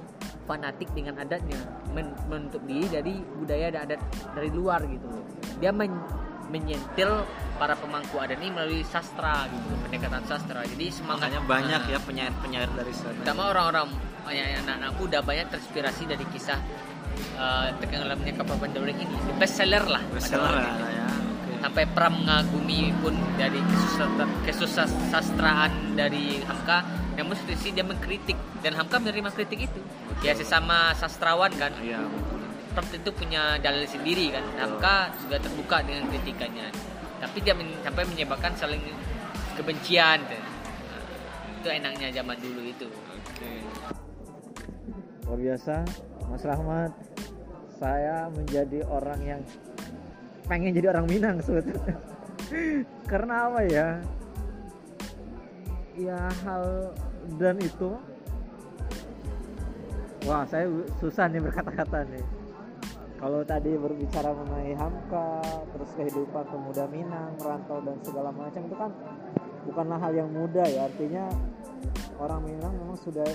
fanatik dengan adatnya. Men menutup diri dari budaya dan adat dari luar gitu loh. Dia men- menyentil para pemangku adat ini melalui sastra gitu pendekatan sastra. Jadi semangat. Makanya banyak ya penyair-penyair dari sana. Terutama orang-orang banyak anak-anak muda banyak terinspirasi dari kisah uh, tenggelamnya kapal Pandora ini. Best seller lah. Itu. lah ya sampai Pram mengagumi pun dari kesusastraan dari Hamka namun sisi dia mengkritik. Dan Hamka menerima kritik itu. Ya sesama sastrawan kan. Iya Pram tentu punya dalil sendiri kan. Hamka juga terbuka dengan kritikannya. Tapi dia men- sampai menyebabkan saling kebencian Nah, itu enaknya zaman dulu itu. Oke. Luar biasa, Mas Rahmat. Saya menjadi orang yang pengen jadi orang Minang sebetulnya. *laughs* Karena apa ya? Ya hal dan itu. Wah, saya susah nih berkata-kata nih. Kalau tadi berbicara mengenai Hamka, terus kehidupan pemuda Minang, merantau dan segala macam itu kan bukanlah hal yang mudah ya. Artinya orang Minang memang sudah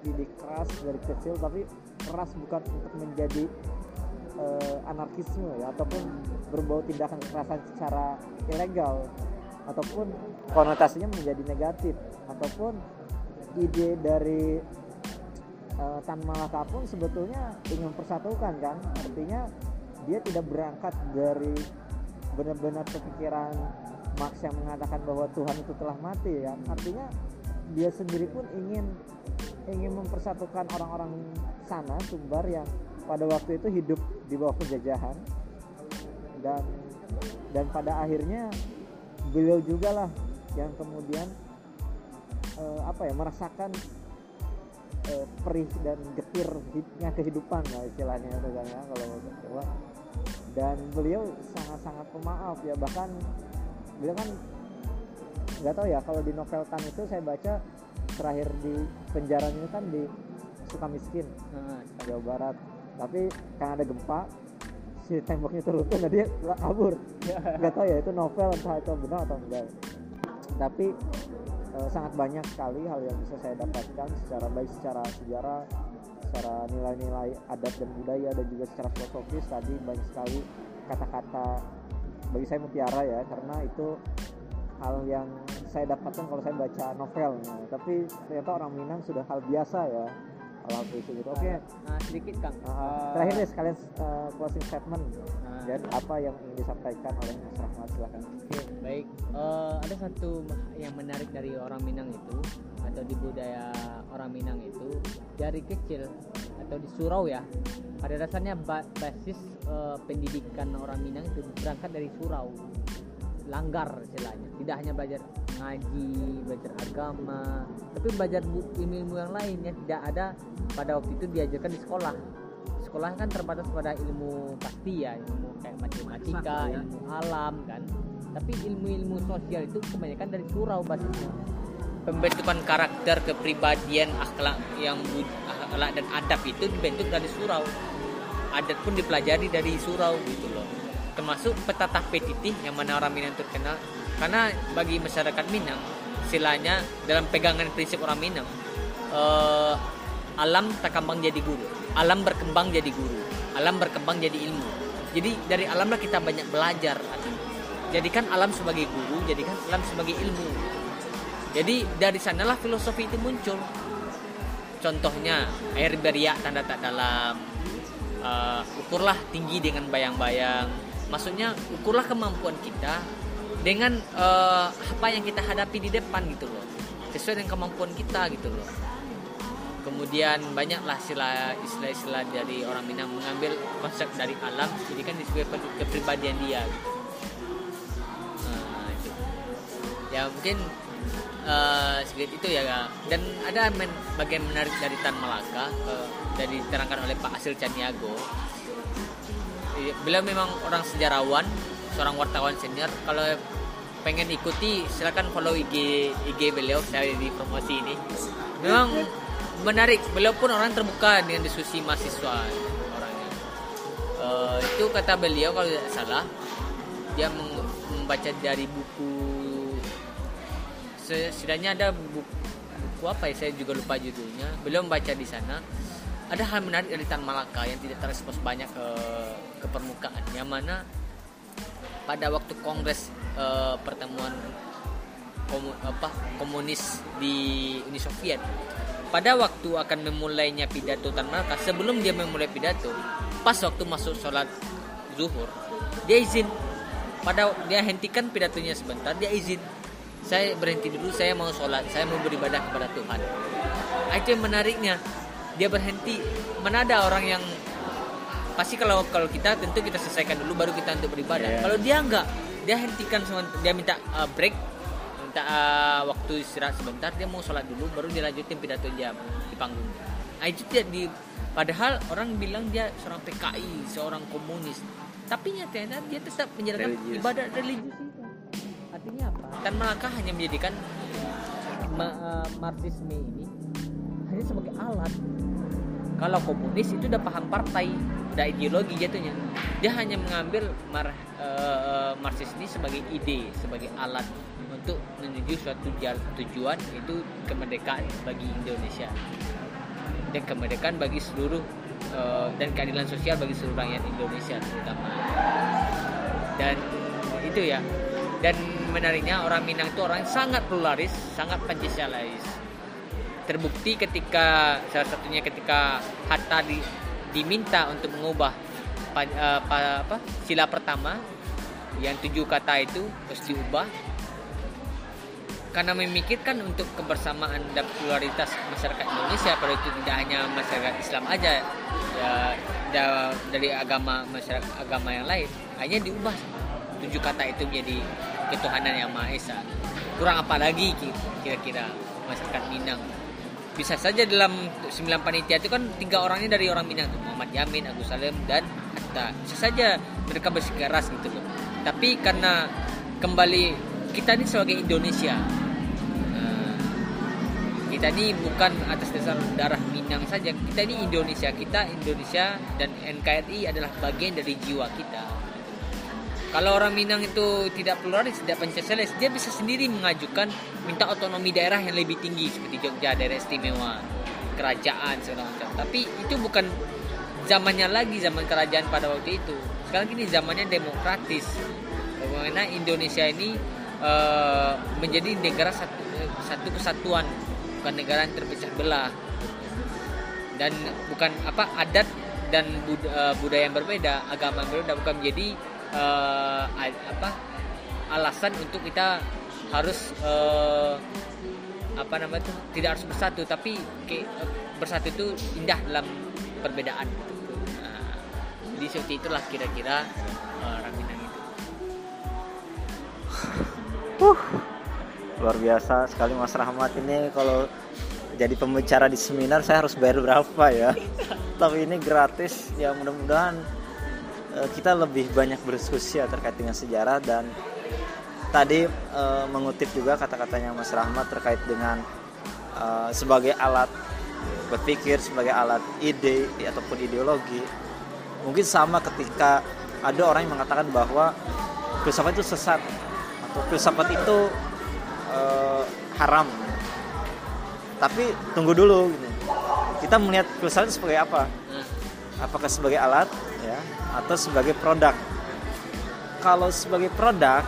didik keras dari kecil tapi keras bukan untuk menjadi eh, anarkisme ya ataupun berbau tindakan kekerasan secara ilegal ataupun konotasinya menjadi negatif ataupun ide dari eh, Tan Malaka pun sebetulnya ingin mempersatukan kan? Artinya dia tidak berangkat dari benar-benar kepikiran Marx yang mengatakan bahwa Tuhan itu telah mati ya artinya dia sendiri pun ingin ingin mempersatukan orang-orang sana Sumbar yang pada waktu itu hidup di bawah penjajahan. Dan dan pada akhirnya beliau juga lah yang kemudian eh, apa ya merasakan eh, perih dan getir hidupnya kehidupan lah istilahnya itu kan ya kalau Jawa dan beliau sangat-sangat pemaaf ya bahkan beliau kan nggak tahu ya kalau di novel Tan itu saya baca terakhir di penjaranya kan di Sukamiskin Nah, Jawa Barat tapi kan ada gempa si temboknya teruntuh nah dia kabur. Nggak tahu ya itu novel entah itu benar atau enggak. Tapi eh, sangat banyak sekali hal yang bisa saya dapatkan secara baik secara sejarah secara nilai-nilai adat dan budaya dan juga secara filosofis. Tadi banyak sekali kata-kata bagi saya mutiara ya karena itu hal yang saya dapatkan kalau saya baca novelnya. Tapi ternyata orang Minang sudah hal biasa ya hal itu gitu oke nah, sedikit Kang Uh, terakhir deh sekalian uh, closing statement Nah, dan apa yang ingin disampaikan oleh Mas Rahmat silakan. Oke, baik. Eh, ada satu yang menarik dari orang Minang itu atau di budaya orang Minang itu dari kecil atau di surau ya. Pada dasarnya ba- basis eh, pendidikan orang Minang itu berangkat dari surau. Langgar istilahnya. Tidak hanya belajar ngaji, belajar agama, tapi belajar ilmu-ilmu yang lain yang tidak ada pada waktu itu diajarkan di sekolah. Sekolah kan terbatas pada ilmu pasti ya, ilmu kayak matematika, ya. ilmu alam kan. Tapi ilmu-ilmu sosial itu kebanyakan dari surau basisnya. pembentukan karakter kepribadian akhlak yang akhlak dan adab itu dibentuk dari surau adat pun dipelajari dari surau gitu loh termasuk petatah petitih yang mana orang Minang terkenal. Karena bagi masyarakat Minang istilahnya dalam pegangan prinsip orang Minang eh, alam terkembang jadi guru alam berkembang jadi guru alam berkembang jadi ilmu. Jadi dari alamlah kita banyak belajar. Jadikan alam sebagai guru jadikan alam sebagai ilmu. Jadi dari sanalah filosofi itu muncul. Contohnya air beriak tanda tak dalam. Uh, ukurlah tinggi dengan bayang-bayang maksudnya ukurlah kemampuan kita dengan uh, apa yang kita hadapi di depan gitu loh sesuai dengan kemampuan kita gitu loh kemudian banyaklah istilah-istilah dari orang Minang mengambil konsep dari alam jadi kan disebut kepribadian dia gitu. nah, itu. ya mungkin uh, itu ya dan ada bagian menarik dari Tan Malaka uh, dari diterangkan oleh Pak Asil Caniago beliau memang orang sejarawan seorang wartawan senior. Kalau pengen ikuti silakan follow IG IG beliau saya di promosi ini. Memang menarik beliau pun orang terbuka dengan diskusi mahasiswa orangnya uh, itu kata beliau kalau tidak salah dia membaca dari buku setidaknya ada buku, buku apa ya saya juga lupa judulnya. Beliau membaca di sana. Ada hal menarik dari Tan Malaka yang tidak terekspos banyak ke ke permukaan. Yang mana pada waktu kongres uh, pertemuan komu, apa, komunis di Uni Soviet pada waktu akan memulainya pidato Tan Malaka sebelum dia memulai pidato pas waktu masuk sholat zuhur dia izin. Pada dia hentikan pidatonya sebentar dia izin. Saya berhenti dulu saya mau sholat saya mau beribadah kepada Tuhan. Itu yang menariknya. Dia berhenti. Mana ada orang yang pasti kalau kalau kita tentu kita selesaikan dulu baru kita untuk beribadah. Yeah. kalau dia enggak dia hentikan dia minta uh, break minta uh, waktu istirahat sebentar dia mau sholat dulu baru dia lanjutin pidato dia di panggung. Nah, itu dia di padahal orang bilang dia seorang PKI seorang komunis. Tapi nyatanya dia tetap menjalankan religius. ibadah religius. Itu artinya apa? Dan Malaka hanya menjadikan uh, marxisme ini hanya sebagai alat. Kalau komunis itu udah paham partai udah ideologi jatuhnya. Dia hanya mengambil mar, uh, marxis ini sebagai ide sebagai alat untuk menuju suatu tujuan itu kemerdekaan bagi Indonesia. Dan kemerdekaan bagi seluruh uh, dan keadilan sosial bagi seluruh rakyat Indonesia terutama. Dan itu ya. Dan menariknya orang Minang itu orang yang sangat pluralis sangat pancasilianis terbukti ketika salah satunya ketika Hatta di, diminta untuk mengubah uh, pa, apa, sila pertama. Yang tujuh kata itu harus diubah. Karena memikirkan untuk kebersamaan dan pluralitas masyarakat Indonesia pada itu tidak hanya masyarakat Islam aja ya, ya dari agama masyarakat agama yang lain hanya diubah. Tujuh kata itu menjadi ketuhanan yang maha esa. Kurang apa lagi kira-kira masyarakat Minang bisa saja dalam sembilan panitia itu kan tiga orangnya dari orang Minang. Tuh Muhammad Yamin, Agus Salim dan Hatta. Bisa saja mereka bersikeras gitu loh tapi karena kembali kita ini sebagai Indonesia nah, kita ini bukan atas dasar darah Minang saja. Kita ini Indonesia. Kita Indonesia dan NKRI adalah bagian dari jiwa kita kalau orang Minang itu tidak pluralis, tidak Pancasila, dia bisa sendiri mengajukan minta otonomi daerah yang lebih tinggi seperti Jogja, daerah istimewa, kerajaan segala macam. Tapi itu bukan zamannya lagi zaman kerajaan pada waktu itu. Sekarang ini zamannya demokratis. Bagaimana Indonesia ini uh, menjadi negara satu, satu kesatuan, bukan negara yang terpecah belah. Dan bukan apa adat dan eh, budaya yang berbeda, agama yang berbeda bukan menjadi uh, apa alasan untuk kita harus uh, apa namanya itu tidak harus bersatu tapi ke, bersatu itu indah dalam perbedaan. Nah, jadi seperti itulah kira-kira uh, itu. Uh, luar biasa sekali Mas Rahmat. Ini kalau jadi pembicara di seminar saya harus bayar berapa ya? *laughs* Tapi ini gratis ya mudah-mudahan Eh, kita lebih banyak berdiskusi ya terkait dengan sejarah dan tadi uh, mengutip juga kata-katanya Mas Rahmat terkait dengan uh, sebagai alat berpikir sebagai alat ide ataupun ideologi mungkin sama ketika ada orang yang mengatakan bahwa filsafat itu sesat atau filsafat itu uh, haram tapi tunggu dulu gitu. kita melihat filsafat itu sebagai apa hmm. apakah sebagai alat ya atau sebagai produk. Kalau sebagai produk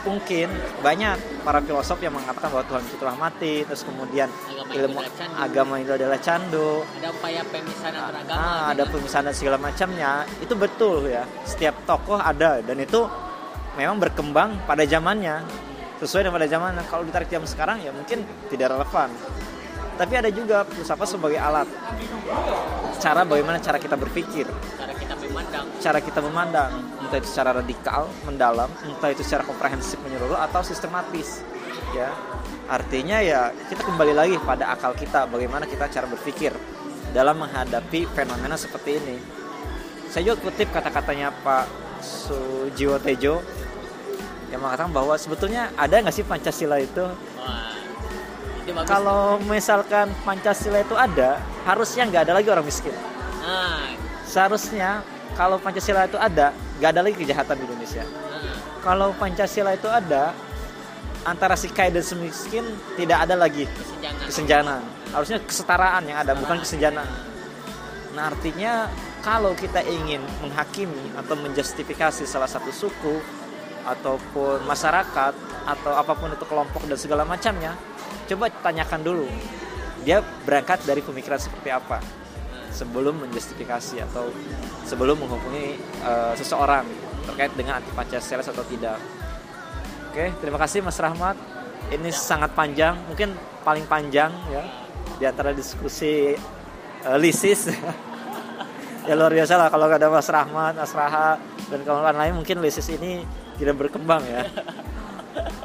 mungkin banyak para filosof yang mengatakan bahwa Tuhan itu telah mati terus kemudian agama ilmu itu agama itu adalah candu. Ada upaya pemisahan ah, agama ah, ada pemisahan dan segala macamnya. Itu betul ya. Setiap tokoh ada dan itu memang berkembang pada zamannya. Sesuai dengan pada zamannya kalau ditarik jam sekarang ya mungkin tidak relevan. Tapi ada juga filsafat sebagai alat. Cara bagaimana cara kita berpikir. Cara memandang. Cara kita memandang entah itu secara radikal mendalam entah itu secara komprehensif menyeluruh atau sistematis ya. Artinya ya kita kembali lagi pada akal kita bagaimana kita cara berpikir dalam menghadapi fenomena seperti ini. Saya juga kutip kata-katanya Pak Sujiwo Tejo yang mengatakan bahwa sebetulnya ada nggak sih Pancasila itu? Wah kalau misalkan Pancasila itu ada, harusnya nggak ada lagi orang miskin. Nah. Seharusnya kalau Pancasila itu ada, nggak ada lagi kejahatan di Indonesia. Kalau Pancasila itu ada, antara si kaya dan si miskin tidak ada lagi kesenjangan. kesenjangan. Harusnya kesetaraan yang ada, bukan kesenjangan. Nah artinya kalau kita ingin menghakimi atau menjustifikasi salah satu suku ataupun masyarakat atau apa pun itu kelompok dan segala macamnya coba tanyakan dulu dia berangkat dari pemikiran seperti apa sebelum menjustifikasi atau sebelum menghubungi uh, seseorang terkait dengan anti Pancasila atau tidak. Oke, terima kasih Mas Rahmat. Ini sangat panjang, mungkin paling panjang ya di antara diskusi uh, lisis. *laughs* ya luar biasa lah kalau ada Mas Rahmat, Mas Raha dan kawan-kawan lain mungkin lisis ini tidak berkembang ya.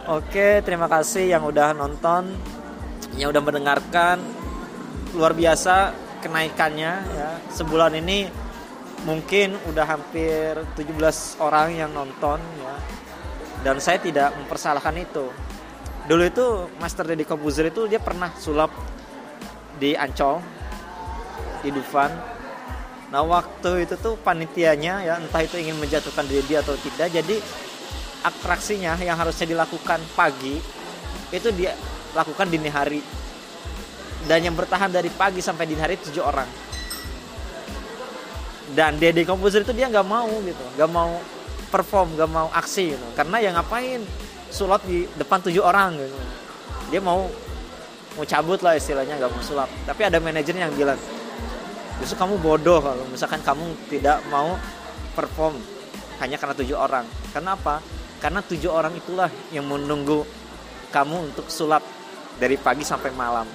Oke, terima kasih yang udah nonton, yang udah mendengarkan. Luar biasa kenaikannya ya. Sebulan ini mungkin udah hampir 17 orang yang nonton ya. Dan saya tidak mempersalahkan itu. Dulu itu Master Deddy Kobuzer itu dia pernah sulap di Ancol di Dufan. Nah waktu itu tuh panitianya ya entah itu ingin menjatuhkan dia atau tidak jadi atraksinya yang harusnya dilakukan pagi itu dia lakukan dini hari dan yang bertahan dari pagi sampai dini hari tujuh orang. Dan Dede Komposer itu dia nggak mau gitu nggak mau perform nggak mau aksi gitu. Karena yang ngapain sulap di depan tujuh orang gitu. Dia mau mau cabut lah istilahnya nggak mau sulap. Tapi ada manajer yang bilang justru kamu bodoh kalau misalkan kamu tidak mau perform hanya karena tujuh orang. Karena apa? Karena tujuh orang itulah yang menunggu kamu untuk sulap dari pagi sampai malam.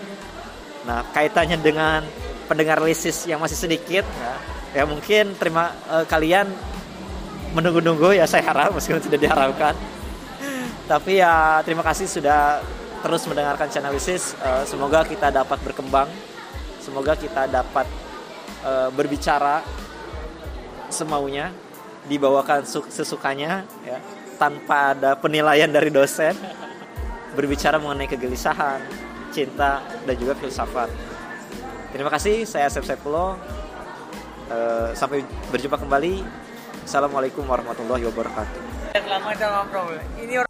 Nah, kaitannya dengan pendengar lisis yang masih sedikit, ya, ya mungkin terima eh, kalian menunggu-nunggu ya saya harap meskipun tidak diharapkan. Tapi ya terima kasih sudah terus mendengarkan channel lisis. Eh, semoga kita dapat berkembang, semoga kita dapat eh, berbicara semaunya, dibawakan sesukanya, ya tanpa ada penilaian dari dosen berbicara mengenai kegelisahan, cinta dan juga filsafat. Terima kasih, saya Asep Sepulo. Uh, sampai berjumpa kembali. Assalamualaikum warahmatullahi wabarakatuh. Selamat ngobrol. Ini